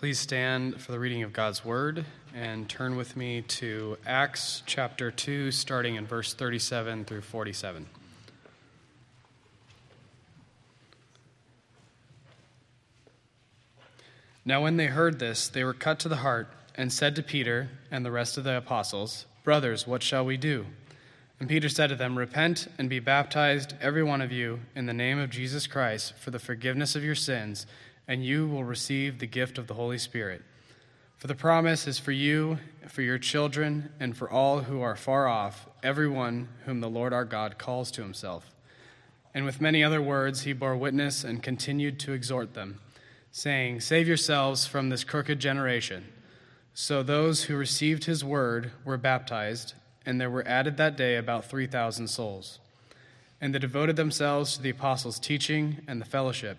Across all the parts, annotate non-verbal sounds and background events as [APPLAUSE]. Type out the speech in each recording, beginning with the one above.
Please stand for the reading of God's word and turn with me to Acts chapter 2, starting in verse 37 through 47. Now, when they heard this, they were cut to the heart and said to Peter and the rest of the apostles, Brothers, what shall we do? And Peter said to them, Repent and be baptized, every one of you, in the name of Jesus Christ, for the forgiveness of your sins, and you will receive the gift of the Holy Spirit. For the promise is for you, for your children, and for all who are far off, everyone whom the Lord our God calls to himself. And with many other words he bore witness and continued to exhort them, saying, Save yourselves from this crooked generation. So those who received his word were baptized, and there were added that day about 3,000 souls. And they devoted themselves to the apostles' teaching and the fellowship,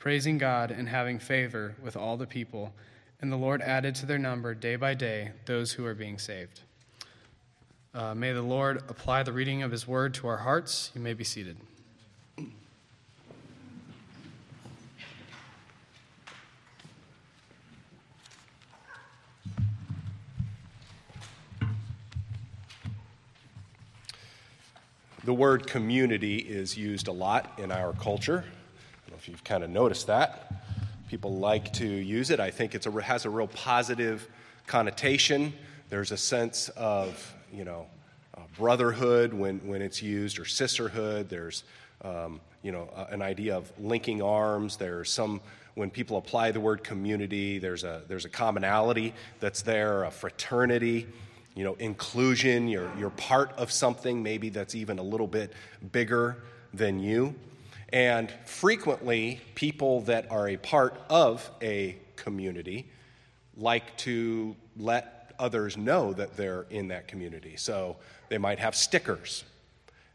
praising God and having favor with all the people. And the Lord added to their number day by day those who are being saved. Uh, may the Lord apply the reading of his word to our hearts. You may be seated. The word community is used a lot in our culture. If you've kind of noticed that. People like to use it. I think it has a real positive connotation. There's a sense of, you know, uh, brotherhood when, when it's used, or sisterhood. There's, um, you know, uh, an idea of linking arms. There's some, when people apply the word community, there's a, there's a commonality that's there, a fraternity, you know, inclusion. You're, you're part of something maybe that's even a little bit bigger than you. And frequently, people that are a part of a community like to let others know that they're in that community. So they might have stickers.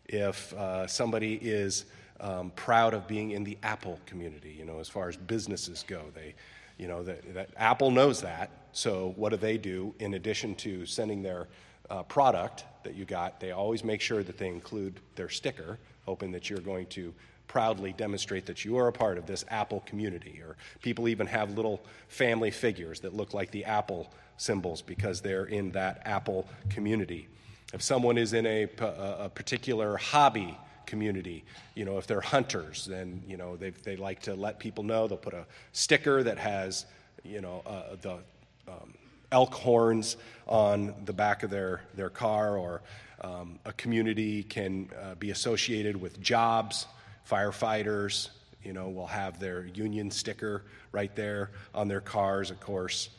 If uh, somebody is um, proud of being in the Apple community, you know, as far as businesses go, they, you know, that, that Apple knows that. So what do they do in addition to sending their uh, product that you got? They always make sure that they include their sticker, hoping that you're going to proudly demonstrate that you are a part of this Apple community. Or people even have little family figures that look like the Apple symbols because they're in that Apple community. If someone is in a, a particular hobby community, you know, if they're hunters, then, you know, they, they like to let people know. They'll put a sticker that has, you know, uh, the um, elk horns on the back of their, their car, or um, a community can uh, be associated with jobs Firefighters, you know, will have their union sticker right there on their cars, of course.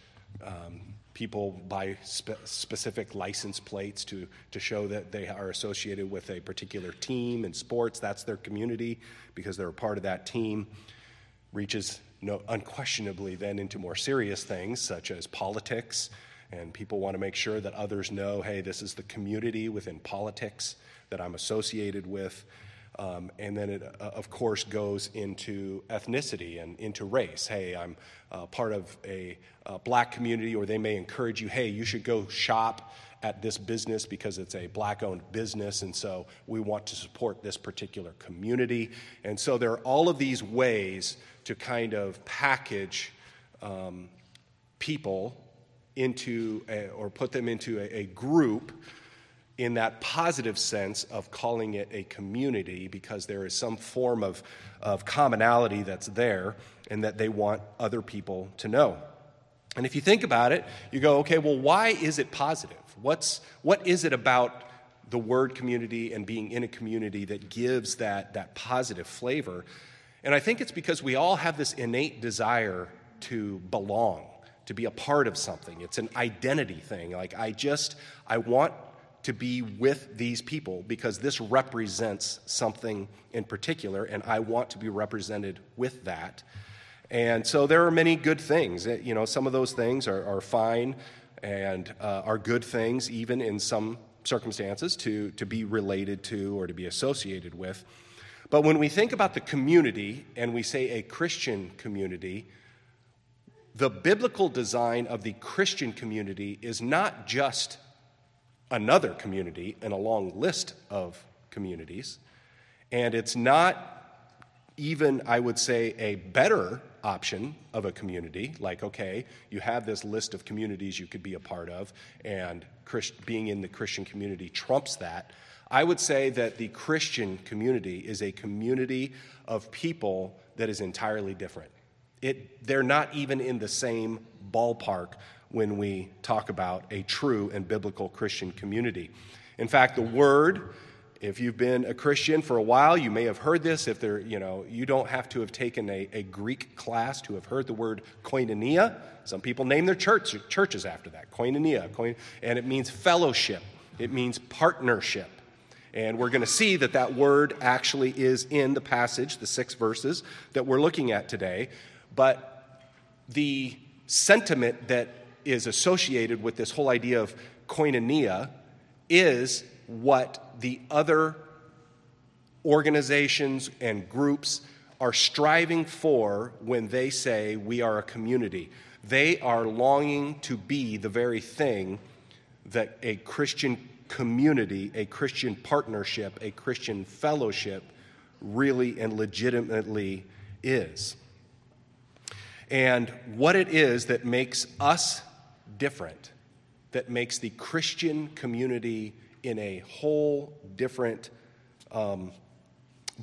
Um, people buy spe- specific license plates to, to show that they are associated with a particular team in sports. That's their community because they're a part of that team. Reaches no, unquestionably then into more serious things such as politics. And people want to make sure that others know hey, this is the community within politics that I'm associated with. Um, and then it, uh, of course, goes into ethnicity and into race. Hey, I'm uh, part of a uh, black community, or they may encourage you, hey, you should go shop at this business because it's a black owned business, and so we want to support this particular community. And so there are all of these ways to kind of package um, people into, a, or put them into a, a group in that positive sense of calling it a community because there is some form of, of commonality that's there and that they want other people to know. And if you think about it, you go, okay, well, why is it positive? What's, what is it about the word community and being in a community that gives that, that positive flavor? And I think it's because we all have this innate desire to belong, to be a part of something. It's an identity thing. Like, I just, I want to be with these people because this represents something in particular, and I want to be represented with that. And so there are many good things. You know, some of those things are, are fine. and uh, are good things, even in some circumstances, to, to be related to or to be associated with. But when we think about the community and we say a Christian community, the biblical design of the Christian community is not just another community in a long list of communities, and it's not even, I would say, a better option of a community. Like, okay, you have this list of communities you could be a part of, and Christ, being in the Christian community trumps that. I would say that the Christian community is a community of people that is entirely different. It, they're not even in the same ballpark when we talk about a true and biblical Christian community. In fact, the word if you've been a Christian for a while, you may have heard this. If there, you know, you don't have to have taken a, a Greek class to have heard the word koinonia. Some people name their church, churches after that, koinonia, koin, and it means fellowship. It means partnership. And we're going to see that that word actually is in the passage, the six verses that we're looking at today. But the sentiment that is associated with this whole idea of koinonia is what the other organizations and groups are striving for when they say we are a community. They are longing to be the very thing that a Christian community, a Christian partnership, a Christian fellowship really and legitimately is. And what it is that makes us different, that makes the Christian community in a whole different um,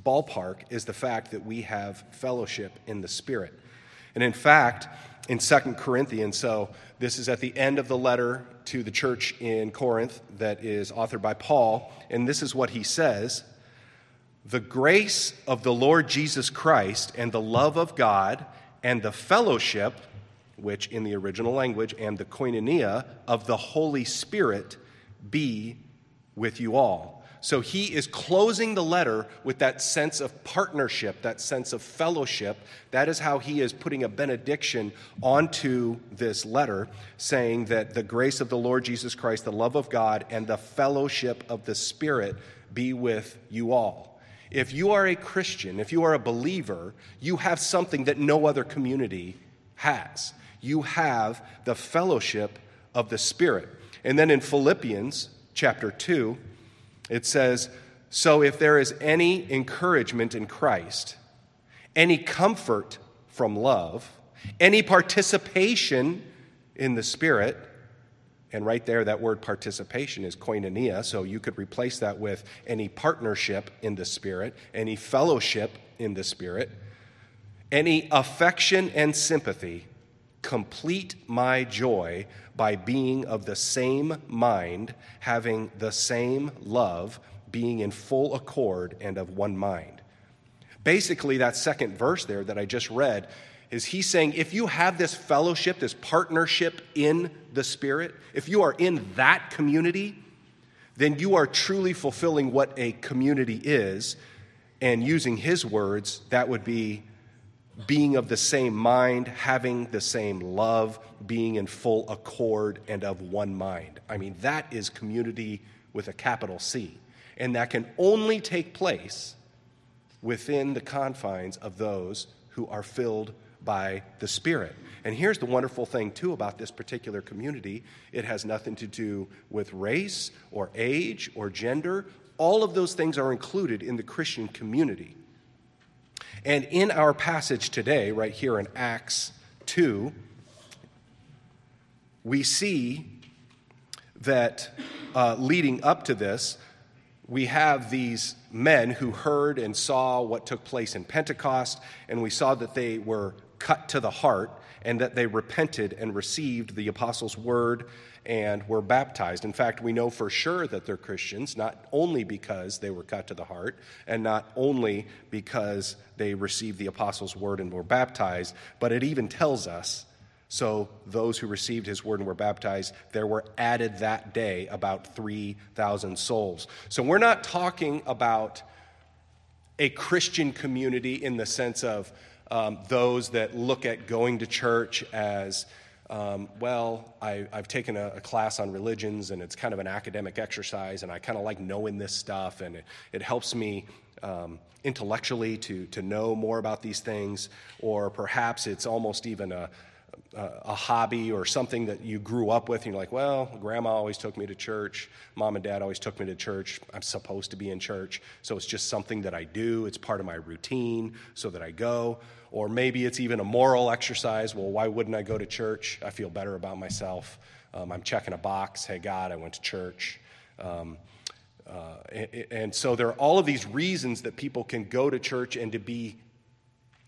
ballpark is the fact that we have fellowship in the Spirit. And in fact, in Second Corinthians, so this is at the end of the letter to the church in Corinth that is authored by Paul, and this is what he says The grace of the Lord Jesus Christ and the love of God and the fellowship, which in the original language, and the koinonia of the Holy Spirit be with you all. So he is closing the letter with that sense of partnership, that sense of fellowship. That is how he is putting a benediction onto this letter, saying that the grace of the Lord Jesus Christ, the love of God, and the fellowship of the Spirit be with you all. If you are a Christian, if you are a believer, you have something that no other community has. You have the fellowship of the Spirit. And then in Philippians, chapter 2, it says, So if there is any encouragement in Christ, any comfort from love, any participation in the Spirit, and right there, that word participation is koinonia, so you could replace that with any partnership in the Spirit, any fellowship in the Spirit, any affection and sympathy, complete my joy by being of the same mind, having the same love, being in full accord and of one mind. Basically, that second verse there that I just read is he saying if you have this fellowship, this partnership in the Spirit, if you are in that community, then you are truly fulfilling what a community is. And using his words, that would be being of the same mind, having the same love, being in full accord and of one mind. I mean, that is community with a capital C. And that can only take place within the confines of those who are filled by the Spirit. And here's the wonderful thing, too, about this particular community it has nothing to do with race or age or gender. All of those things are included in the Christian community. And in our passage today, right here in Acts 2, we see that uh, leading up to this, we have these men who heard and saw what took place in Pentecost, and we saw that they were cut to the heart and that they repented and received the apostles' word and were baptized. In fact, we know for sure that they're Christians, not only because they were cut to the heart and not only because they received the apostles' word and were baptized, but it even tells us so those who received his word and were baptized, there were added that day about 3,000 souls. So we're not talking about a Christian community in the sense of um, those that look at going to church as um, well, I, have taken a, a, class on religions and it's kind of an academic exercise, and I kind of like knowing this stuff, and it, it helps me um, intellectually to, to know more about these things, or perhaps it's almost even a, a, a, hobby or something that you grew up with, and you're like, well, grandma always took me to church, mom and dad always took me to church, I'm supposed to be in church, so it's just something that I do, it's part of my routine, so that I go. Or maybe it's even a moral exercise. Well, why wouldn't I go to church? I feel better about myself. Um, I'm checking a box. Hey, God, I went to church. Um, uh, and, and so there are all of these reasons that people can go to church and to be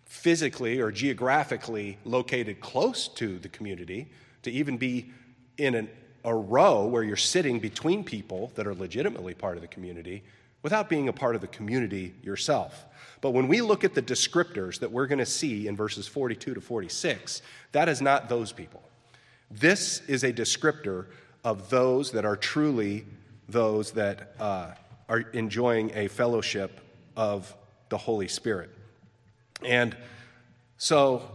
physically or geographically located close to the community, to even be in an, a row where you're sitting between people that are legitimately part of the community without being a part of the community yourself. But when we look at the descriptors that we're going to see in verses 42 to 46, that is not those people. This is a descriptor of those that are truly those that uh, are enjoying a fellowship of the Holy Spirit. And so,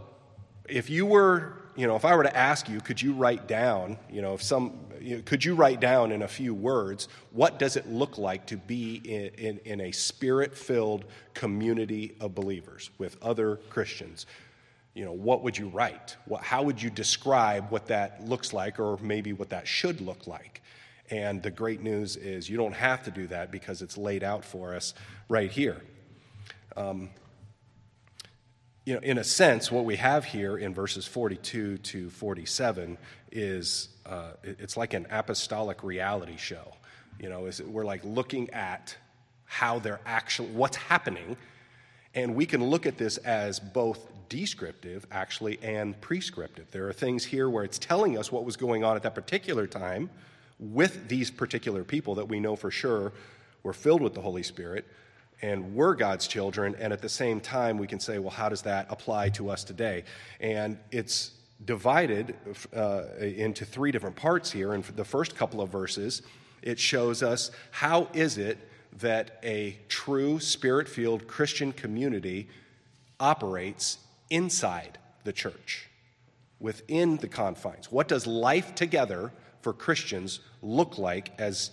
if you were, you know, if I were to ask you, could you write down, you know, if some, you know, could you write down in a few words, what does it look like to be in, in, in a spirit filled community of believers with other Christians? You know, what would you write? What, how would you describe what that looks like, or maybe what that should look like? And the great news is you don't have to do that because it's laid out for us right here. Um, you know, in a sense, what we have here in verses 42 to 47 is uh, it's like an apostolic reality show. You know, we're like looking at how they're actually, what's happening, and we can look at this as both descriptive, actually, and prescriptive. There are things here where it's telling us what was going on at that particular time with these particular people that we know for sure were filled with the Holy Spirit and we're God's children, and at the same time, we can say, well, how does that apply to us today? And it's divided uh, into three different parts here. And the first couple of verses, it shows us how is it that a true spirit filled Christian community operates inside the church, within the confines. What does life together for Christians look like as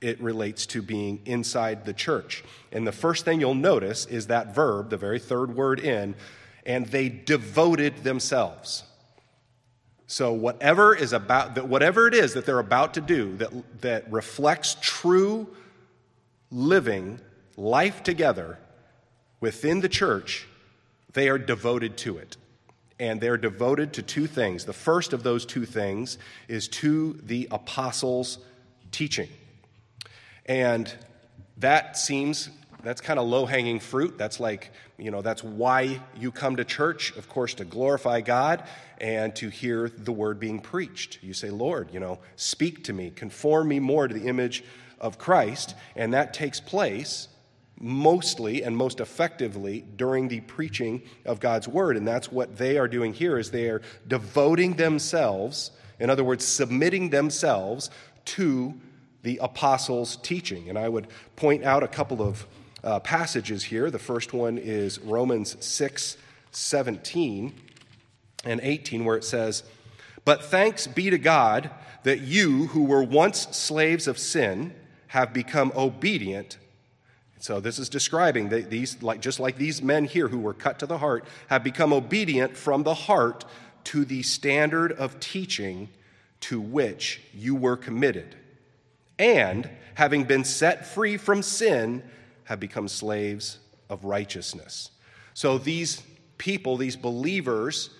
it relates to being inside the church. And the first thing you'll notice is that verb, the very third word in, and they devoted themselves. So whatever is about that whatever it is that they're about to do that, that reflects true living life together within the church, they are devoted to it. And they're devoted to two things. The first of those two things is to the apostles' teaching. And that seems that's kind of low hanging fruit. That's like, you know, that's why you come to church, of course, to glorify God and to hear the word being preached. You say, Lord, you know, speak to me, conform me more to the image of Christ. And that takes place mostly and most effectively during the preaching of God's word. And that's what they are doing here is they are devoting themselves, in other words, submitting themselves to the apostles' teaching. And I would point out a couple of uh, passages here. The first one is Romans 6 17 and 18, where it says, But thanks be to God that you, who were once slaves of sin, have become obedient. So this is describing that these, like, just like these men here who were cut to the heart, have become obedient from the heart to the standard of teaching to which you were committed and having been set free from sin, have become slaves of righteousness. So these people, these believers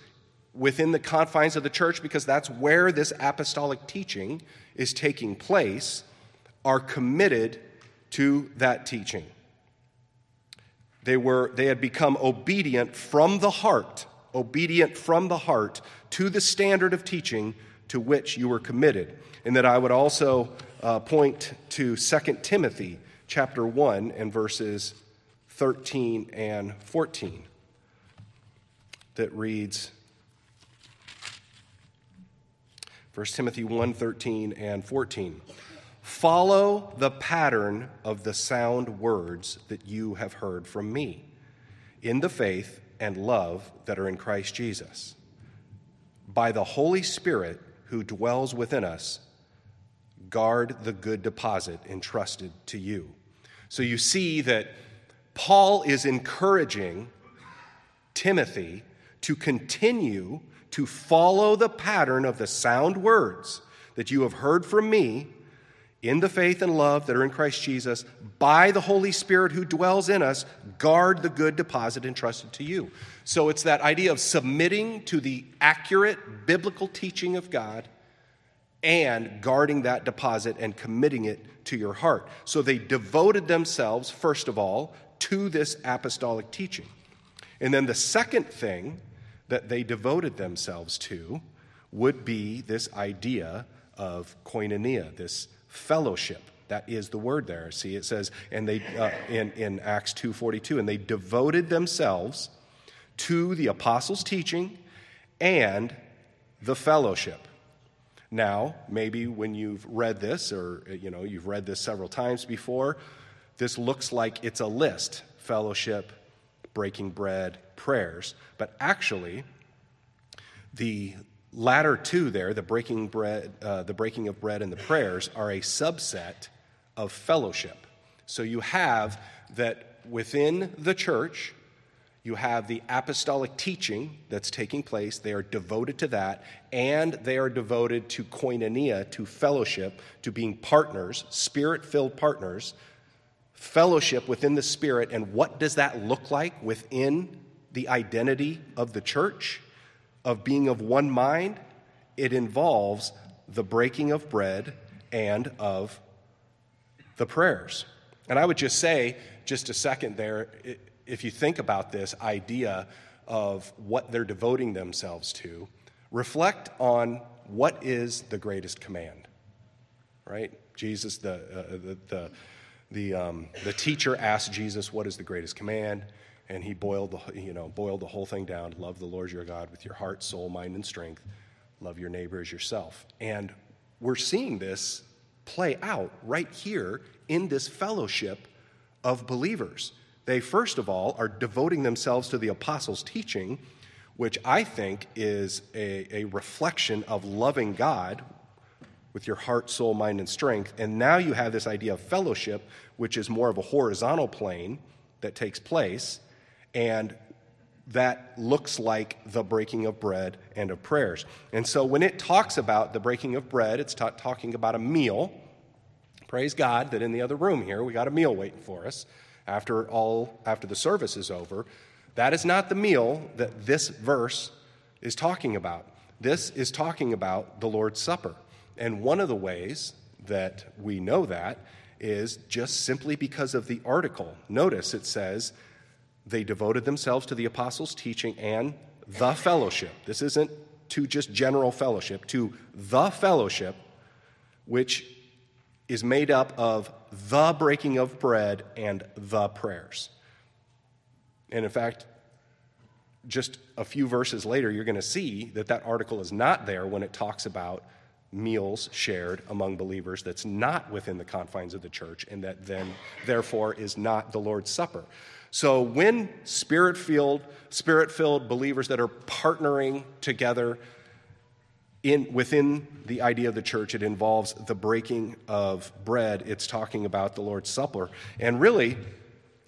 within the confines of the church, because that's where this apostolic teaching is taking place, are committed to that teaching. They, were, they had become obedient from the heart, obedient from the heart to the standard of teaching to which you were committed. And that I would also uh, point to 2 Timothy chapter 1 and verses 13 and 14 that reads 1 Timothy 1 13 and 14. Follow the pattern of the sound words that you have heard from me in the faith and love that are in Christ Jesus by the Holy Spirit who dwells within us, guard the good deposit entrusted to you. So you see that Paul is encouraging Timothy to continue to follow the pattern of the sound words that you have heard from me in the faith and love that are in Christ Jesus, by the Holy Spirit who dwells in us, guard the good deposit entrusted to you. So it's that idea of submitting to the accurate biblical teaching of God and guarding that deposit and committing it to your heart. So they devoted themselves, first of all, to this apostolic teaching. And then the second thing that they devoted themselves to would be this idea of koinonia, this fellowship. That is the word there. See, it says, and they uh, in in Acts two forty two, and they devoted themselves to the apostles' teaching and the fellowship. Now, maybe when you've read this, or you know, you've read this several times before, this looks like it's a list: fellowship, breaking bread, prayers. But actually, the latter two there, the breaking bread, uh, the breaking of bread and the prayers, are a subset of fellowship. So you have that within the church, you have the apostolic teaching that's taking place. They are devoted to that, and they are devoted to koinonia, to fellowship, to being partners, spirit filled partners, fellowship within the Spirit. And what does that look like within the identity of the church? of being of one mind, it involves the breaking of bread and of the prayers. And I would just say, just a second there, if you think about this idea of what they're devoting themselves to, reflect on what is the greatest command, right? Jesus, the, uh, the, the, the, um, the teacher asked Jesus, What is the greatest command? and he boiled the, you know, boiled the whole thing down. Love the Lord your God with your heart, soul, mind, and strength. Love your neighbor as yourself. And we're seeing this play out right here in this fellowship of believers. They, first of all, are devoting themselves to the apostles' teaching, which I think is a, a reflection of loving God with your heart, soul, mind, and strength. And now you have this idea of fellowship, which is more of a horizontal plane that takes place and that looks like the breaking of bread and of prayers. And so when it talks about the breaking of bread, it's ta- talking about a meal. Praise God that in the other room here we got a meal waiting for us after all after the service is over. That is not the meal that this verse is talking about. This is talking about the Lord's Supper. And one of the ways that we know that is just simply because of the article. Notice it says they devoted themselves to the apostles' teaching and the fellowship. This isn't to just general fellowship, to the fellowship, which is made up of the breaking of bread and the prayers. And in fact, just a few verses later, you're going to see that that article is not there when it talks about meals shared among believers that's not within the confines of the church and that then, therefore, is not the Lord's Supper. So when spirit filled, spirit filled believers that are partnering together in, within the idea of the church, it involves the breaking of bread. It's talking about the Lord's Supper. And really,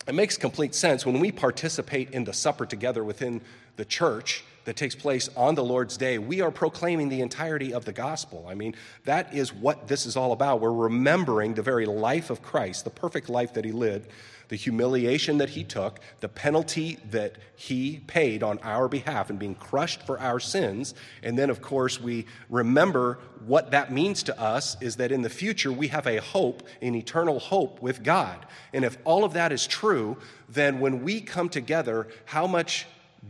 it makes complete sense when we participate in the supper together within the church that takes place on the Lord's day, we are proclaiming the entirety of the gospel. I mean, that is what this is all about. We're remembering the very life of Christ, the perfect life that he lived, the humiliation that he took, the penalty that he paid on our behalf and being crushed for our sins. And then, of course, we remember what that means to us is that in the future we have a hope, an eternal hope with God. And if all of that is true, then when we come together, how much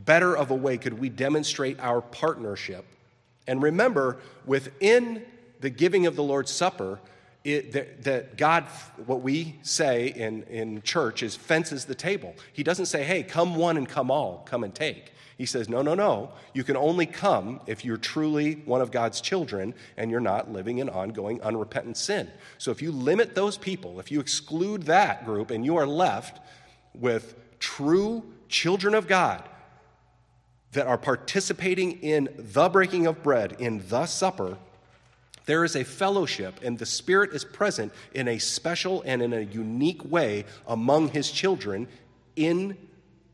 better of a way could we demonstrate our partnership? And remember, within the giving of the Lord's Supper, it, that, that, God, what we say in, in church is fences the table. He doesn't say, hey, come one and come all, come and take. He says, no, no, no. You can only come if you're truly one of God's children and you're not living in ongoing unrepentant sin. So if you limit those people, if you exclude that group and you are left with true children of God, that are participating in the breaking of bread, in the supper, there is a fellowship, and the Spirit is present in a special and in a unique way among His children in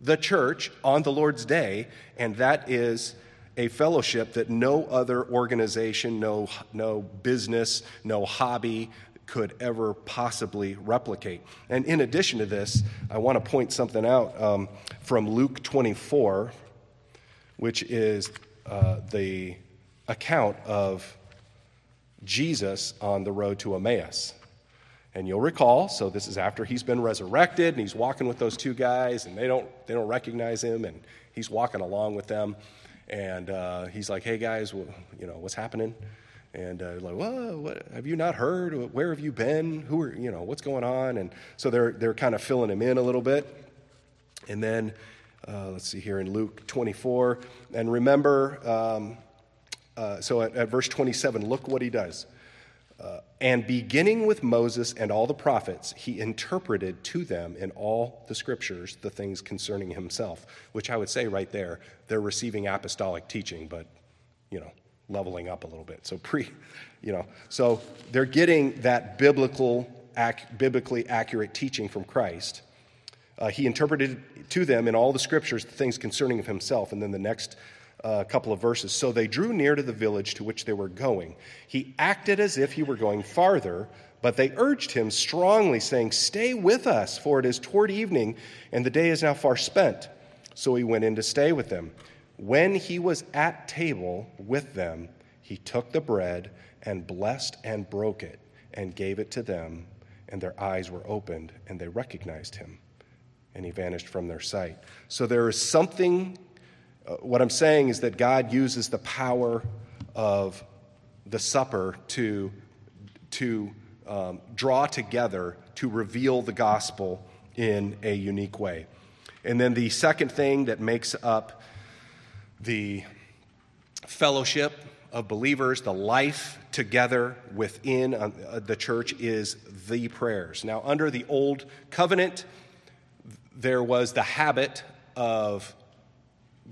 the church on the Lord's day, and that is a fellowship that no other organization, no, no business, no hobby could ever possibly replicate. And in addition to this, I want to point something out um, from Luke 24, which is uh, the account of Jesus on the road to Emmaus. And you'll recall, so this is after he's been resurrected and he's walking with those two guys and they don't, they don't recognize him and he's walking along with them. And uh, he's like, hey guys, well, you know, what's happening? And uh, like, whoa, what, have you not heard? Where have you been? Who are, you know, what's going on? And so they're, they're kind of filling him in a little bit. And then, uh, let's see here in Luke 24. And remember, um, uh, so at, at verse 27, look what he does. Uh, and beginning with Moses and all the prophets, he interpreted to them in all the scriptures the things concerning himself, which I would say right there, they're receiving apostolic teaching, but, you know, leveling up a little bit. So pre, [LAUGHS] you know, so they're getting that biblical, ac- biblically accurate teaching from Christ. Uh, he interpreted to them in all the scriptures the things concerning of himself, and then the next a couple of verses. So they drew near to the village to which they were going. He acted as if he were going farther, but they urged him strongly, saying, Stay with us, for it is toward evening, and the day is now far spent. So he went in to stay with them. When he was at table with them, he took the bread and blessed and broke it and gave it to them, and their eyes were opened, and they recognized him. And he vanished from their sight. So there is something uh, what I'm saying is that God uses the power of the supper to, to um, draw together, to reveal the gospel in a unique way. And then the second thing that makes up the fellowship of believers, the life together within uh, the church, is the prayers. Now, under the old covenant, there was the habit of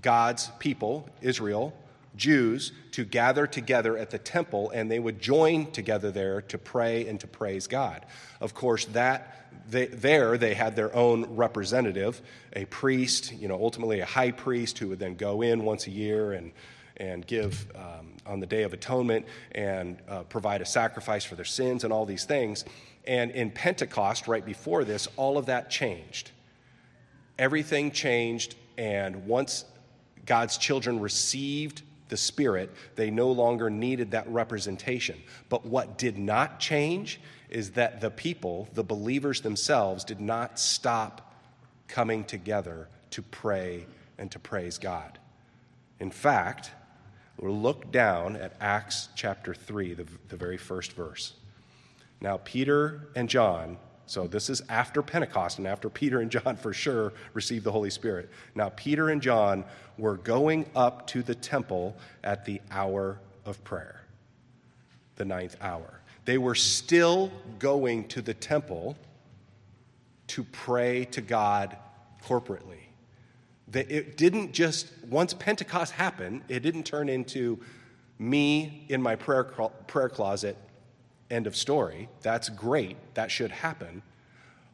God's people, Israel, Jews, to gather together at the temple, and they would join together there to pray and to praise God. Of course, that they, there they had their own representative, a priest, you know, ultimately a high priest who would then go in once a year and and give um, on the Day of Atonement and uh, provide a sacrifice for their sins and all these things. And in Pentecost, right before this, all of that changed. Everything changed, and once God's children received the Spirit, they no longer needed that representation. But what did not change is that the people, the believers themselves, did not stop coming together to pray and to praise God. In fact, we'll look down at Acts chapter 3, the, the very first verse. Now, Peter and John so this is after Pentecost and after Peter and John [LAUGHS] for sure received the Holy Spirit. Now, Peter and John were going up to the temple at the hour of prayer, the ninth hour. They were still going to the temple to pray to God corporately. It didn't just, once Pentecost happened, it didn't turn into me in my prayer, prayer closet End of story. That's great. That should happen.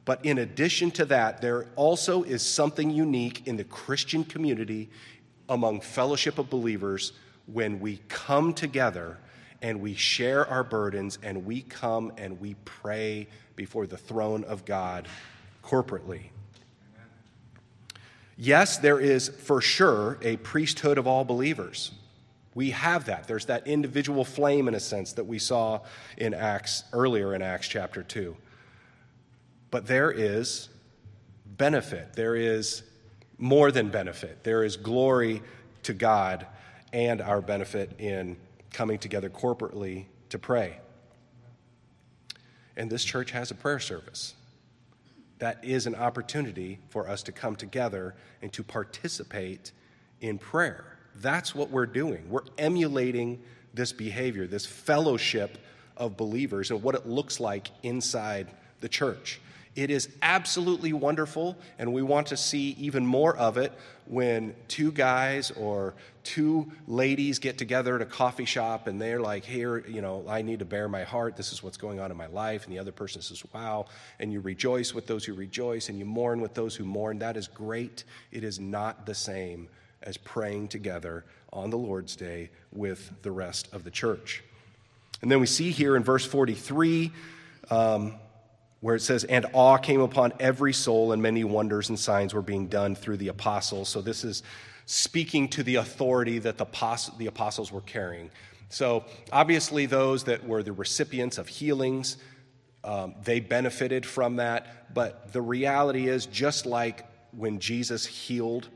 But in addition to that, there also is something unique in the Christian community among fellowship of believers when we come together and we share our burdens and we come and we pray before the throne of God corporately. Yes, there is for sure a priesthood of all believers. We have that. There's that individual flame, in a sense, that we saw in Acts, earlier in Acts chapter 2. But there is benefit. There is more than benefit. There is glory to God and our benefit in coming together corporately to pray. And this church has a prayer service. That is an opportunity for us to come together and to participate in prayer. That's what we're doing. We're emulating this behavior, this fellowship of believers, and what it looks like inside the church. It is absolutely wonderful, and we want to see even more of it when two guys or two ladies get together at a coffee shop and they're like, Here, you know, I need to bare my heart. This is what's going on in my life. And the other person says, Wow. And you rejoice with those who rejoice and you mourn with those who mourn. That is great. It is not the same as praying together on the Lord's Day with the rest of the church. And then we see here in verse 43 um, where it says, And awe came upon every soul, and many wonders and signs were being done through the apostles. So this is speaking to the authority that the, apostles were carrying. So obviously, those that were the recipients of healings, um, they benefited from that. But the reality is, just like when Jesus healed